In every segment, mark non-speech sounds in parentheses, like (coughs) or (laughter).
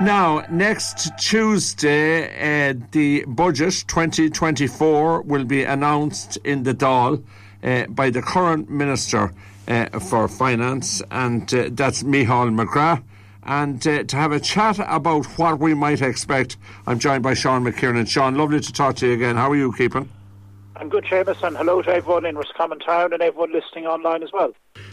Now, next Tuesday, uh, the budget 2024 will be announced in the Dáil uh, by the current Minister uh, for Finance, and uh, that's Micheál McGrath. And uh, to have a chat about what we might expect, I'm joined by Sean McKiernan. Sean, lovely to talk to you again. How are you keeping? I'm good, Seamus, and hello to everyone in Roscommon Town and everyone listening online as well.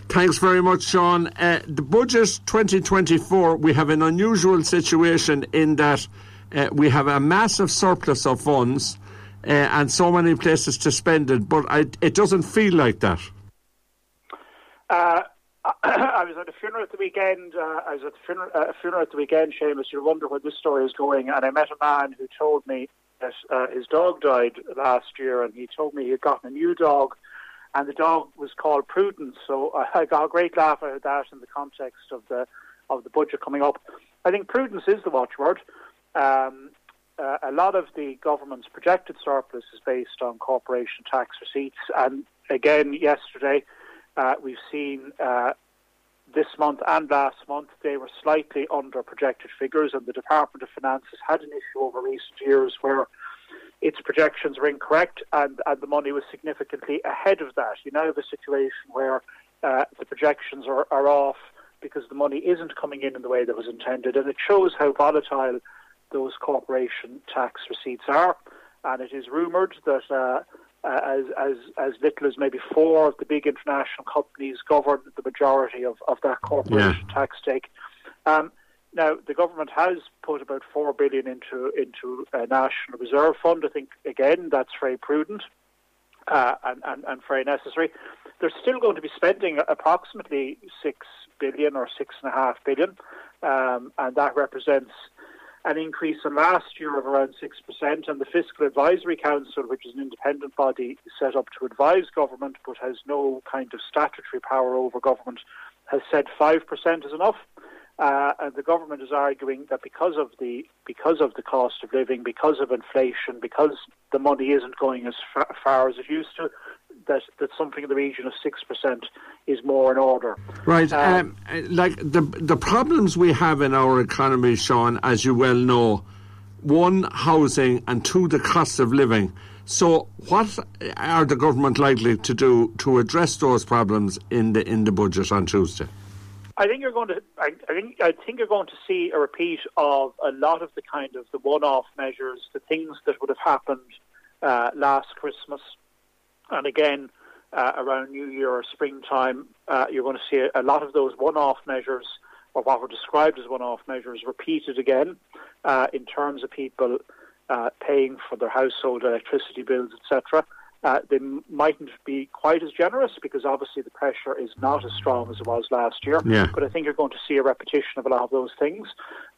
Thanks very much, Sean. Uh, the budget 2024, we have an unusual situation in that uh, we have a massive surplus of funds uh, and so many places to spend it, but I, it doesn't feel like that. Uh, (coughs) I was at a funeral at the weekend. Uh, I was at the funeral, uh, a funeral at the weekend, Seamus. You wonder where this story is going, and I met a man who told me that his dog died last year, and he told me he had gotten a new dog, and the dog was called Prudence. So (laughs) I got a great laugh out of that in the context of the of the budget coming up. I think prudence is the watchword. Um, uh, a lot of the government's projected surplus is based on corporation tax receipts, and again yesterday uh, we've seen. Uh, this month and last month, they were slightly under projected figures, and the Department of Finance has had an issue over recent years where its projections were incorrect and, and the money was significantly ahead of that. You now have a situation where uh, the projections are, are off because the money isn't coming in in the way that was intended, and it shows how volatile those corporation tax receipts are. And it is rumoured that uh, as, as, as little as maybe four of the big international companies govern the majority of, of that corporation yeah. tax take. Um, now, the government has put about four billion into into a national reserve fund. I think again that's very prudent uh, and, and, and very necessary. They're still going to be spending approximately six billion or six and a half billion, um, and that represents an increase in last year of around 6%, and the Fiscal Advisory Council, which is an independent body set up to advise government but has no kind of statutory power over government, has said 5% is enough. Uh, and the government is arguing that because of the because of the cost of living, because of inflation, because the money isn't going as far, far as it used to, that, that something in the region of 6% is more in order. Right. Um, um, like the, the problems we have in our economy, Sean, as you well know, one, housing, and two, the cost of living. So, what are the government likely to do to address those problems in the in the budget on Tuesday? I think you're going to. I, I, think. I think you're going to see a repeat of a lot of the kind of the one-off measures, the things that would have happened uh, last Christmas, and again, uh, around New Year or springtime, uh, you're going to see a, a, lot of those one-off measures, or what were described as one-off measures, repeated again uh, in terms of people uh, paying for their household electricity bills, etc. Uh, they mightn't be quite as generous because obviously the pressure is not as strong as it was last year. Yeah. But I think you're going to see a repetition of a lot of those things.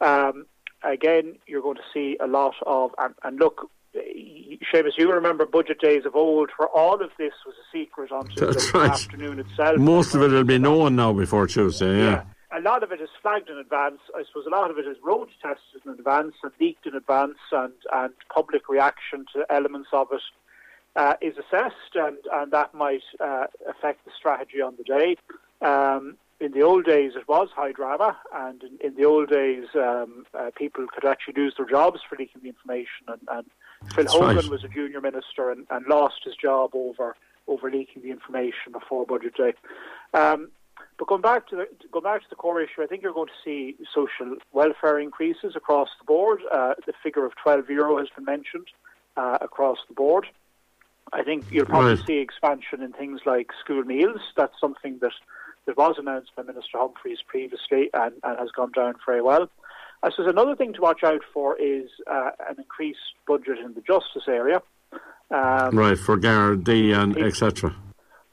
Um, again, you're going to see a lot of, and, and look, Seamus, you remember budget days of old where all of this was a secret until That's the right. afternoon itself. Most of it will be known now before Tuesday, yeah. yeah. A lot of it is flagged in advance. I suppose a lot of it is road tested in advance and leaked in advance, and, and public reaction to elements of it uh, is assessed, and, and that might uh, affect the strategy on the day. Um, in the old days, it was high drama, and in, in the old days, um, uh, people could actually lose their jobs for leaking the information. And, and Phil That's Hogan right. was a junior minister and, and, lost his job over over leaking the information before budget day. Um, but going back to the going back to the core issue, I think you're going to see social welfare increases across the board. Uh, the figure of 12 euro has been mentioned uh, across the board. I think you'll probably right. see expansion in things like school meals. That's something that that was announced by Minister Humphreys previously and, and has gone down very well. I suppose another thing to watch out for is uh, an increased budget in the justice area. Um, right, for Gardaí and etc.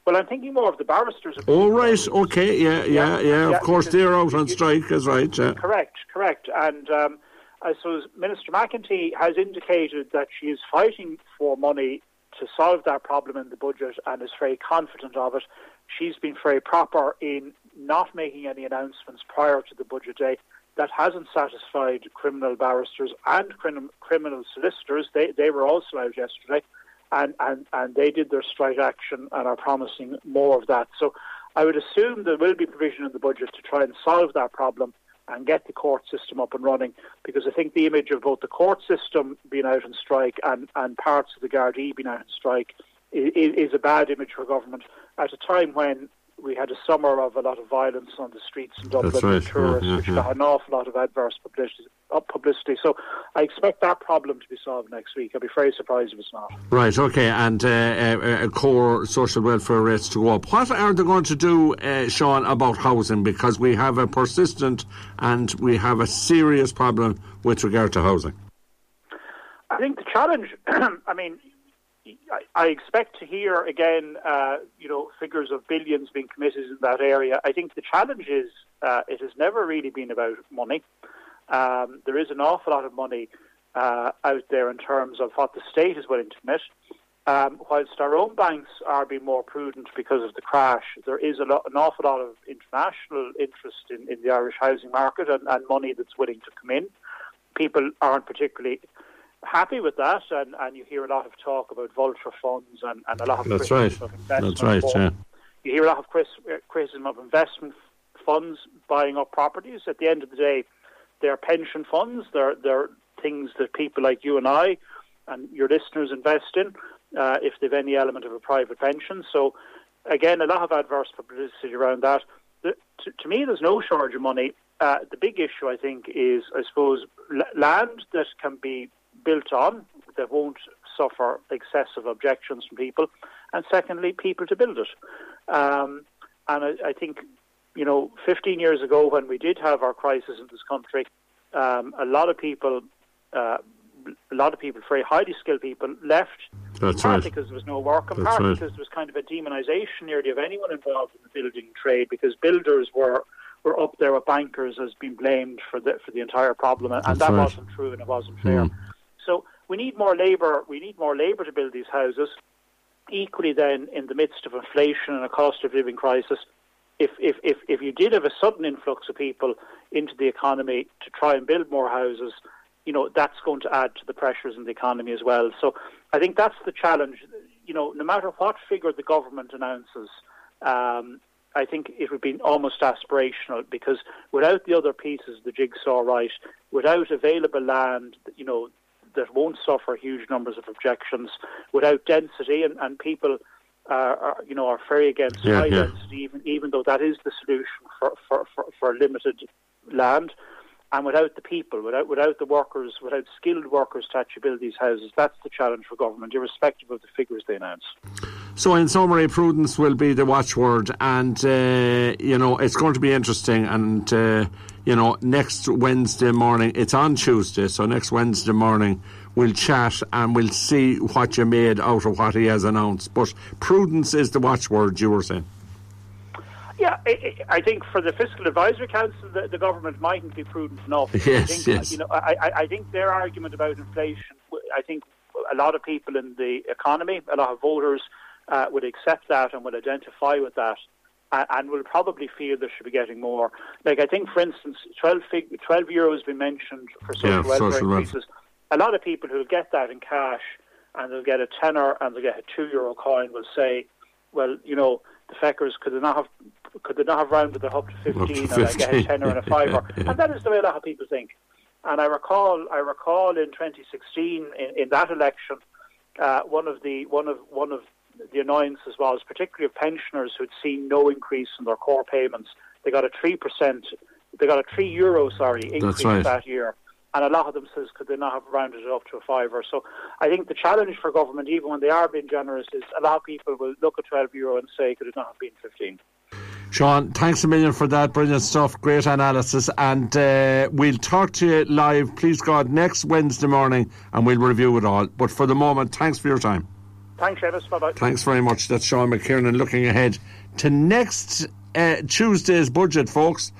Well, I'm thinking more of the barristers. Oh, right, okay, yeah, yeah, yeah. yeah of course, they're out on strike, is right. Yeah. Correct, correct. And um, I suppose Minister McEntee has indicated that she is fighting for money to solve that problem in the budget and is very confident of it she's been very proper in not making any announcements prior to the budget day. That hasn't satisfied criminal barristers and crim- criminal solicitors. They, they were also out yesterday and, and, and they did their strike action and are promising more of that. So I would assume there will be provision in the budget to try and solve that problem. And get the court system up and running. Because I think the image of both the court system being out on strike and, and parts of the Gardaí being out on strike is, is a bad image for government at a time when we had a summer of a lot of violence on the streets in Dublin That's right. tourists, Yeah, yeah, which yeah. got an awful lot of adverse publicity, publicity. So I expect that problem to be solved next week. I'd be very surprised if it's not. Right, okay, and uh, uh, uh, core social welfare rates to go up. What are they going to do, uh, Sean, about housing? Because we have a persistent and we have a serious problem with regard to housing. I think the challenge, (clears throat) I mean, I, expect to hear again, uh, you know, figures of billions being committed in that area. I think the challenge is uh, it has never really been about money. Um, there is an awful lot of money uh, out there in terms of what the state is willing to commit. Um, whilst our own banks are being more prudent because of the crash, there is lot, an awful lot of international interest in, in the Irish housing market and, and money that's willing to come in. People aren't particularly happy with that, and, and you hear a lot of talk about vulture funds and, and a lot of That's criticism right. of investment. That's right, funds. yeah. You hear a lot of criticism of investment funds buying up properties. At the end of the day, they're pension funds. They're they're things that people like you and I and your listeners invest in uh, if they've any element of a private pension. So again, a lot of adverse publicity around that. The, to, to me, there's no shortage of money. Uh, the big issue, I think, is I suppose l- land that can be built on that won't suffer excessive objections from people, and secondly, people to build it. Um, and I, I think, you know, 15 years ago when we did have our crisis in this country, um, a lot of people, uh, a lot of people, very highly skilled people, left. That's partly right. because there was no work, and That's partly right. because there was kind of a demonisation nearly of anyone involved in the building trade, because builders were were up there with bankers as being blamed for the for the entire problem, and, and that right. wasn't true and it wasn't fair. Mm. We need more labour. We need more labour to build these houses. Equally, then, in the midst of inflation and a cost of living crisis, if, if, if, if you did have a sudden influx of people into the economy to try and build more houses, you know, that's going to add to the pressures in the economy as well. So I think that's the challenge. You know, no matter what figure the government announces, um, I think it would be almost aspirational because without the other pieces of the jigsaw right, without available land, you know, that won't suffer huge numbers of objections, without density, and, and people are, are, you know, are very against Yeah, high yeah. density, even even though that is the solution for, for, for, for limited land. And without the people, without without the workers, without skilled workers to actually build these houses, that's the challenge for government, irrespective of the figures they announce. So, in summary, prudence will be the watchword, and uh, you know it's going to be interesting. And uh, you know, next Wednesday morning, it's on Tuesday, so next Wednesday morning we'll chat and we'll see what you made out of what he has announced. But prudence is the watchword you were saying. Yeah, I, I I think for the Fiscal Advisory Council, the, the government mightn't be prudent enough. (laughs) I Yes, think, yes. You know, I, I- I think their argument about inflation, I think a lot of people in the economy, a lot of voters uh, would accept that and would identify with that. a- And will probably feel they should be getting more. Like I think, for instance, 12, fig- 12 euros has been mentioned for social Yeah, welfare social welfare. increases. A lot of people who get that in cash and they'll get a tenner and they'll get a two euro coin will say, well, you know, the feckers could they not have could they not have rounded it up to fifteen and I get a tenner and a (laughs) yeah, fiver? yeah. And that is the way a lot of people think. And I recall I recall in 2016 in, in that election, uh, one of the one of one of the annoyances was particularly of pensioners who'd seen no increase in their core payments. They got a three percent, they got a three euro sorry increase right. that year. And a lot of them says could they not have rounded it up to a fiver? So I think the challenge for government, even when they are being generous, is a lot of people will look at 12 euro and say could it not have been 15? Sean, thanks a million for that. Brilliant stuff. Great analysis. And uh, we'll talk to you live, please God, next Wednesday morning and we'll review it all. But for the moment, thanks for your time. Thanks, Seamus. Bye bye. Thanks very much. That's Sean McKiernan looking ahead to next uh, Tuesday's budget, folks.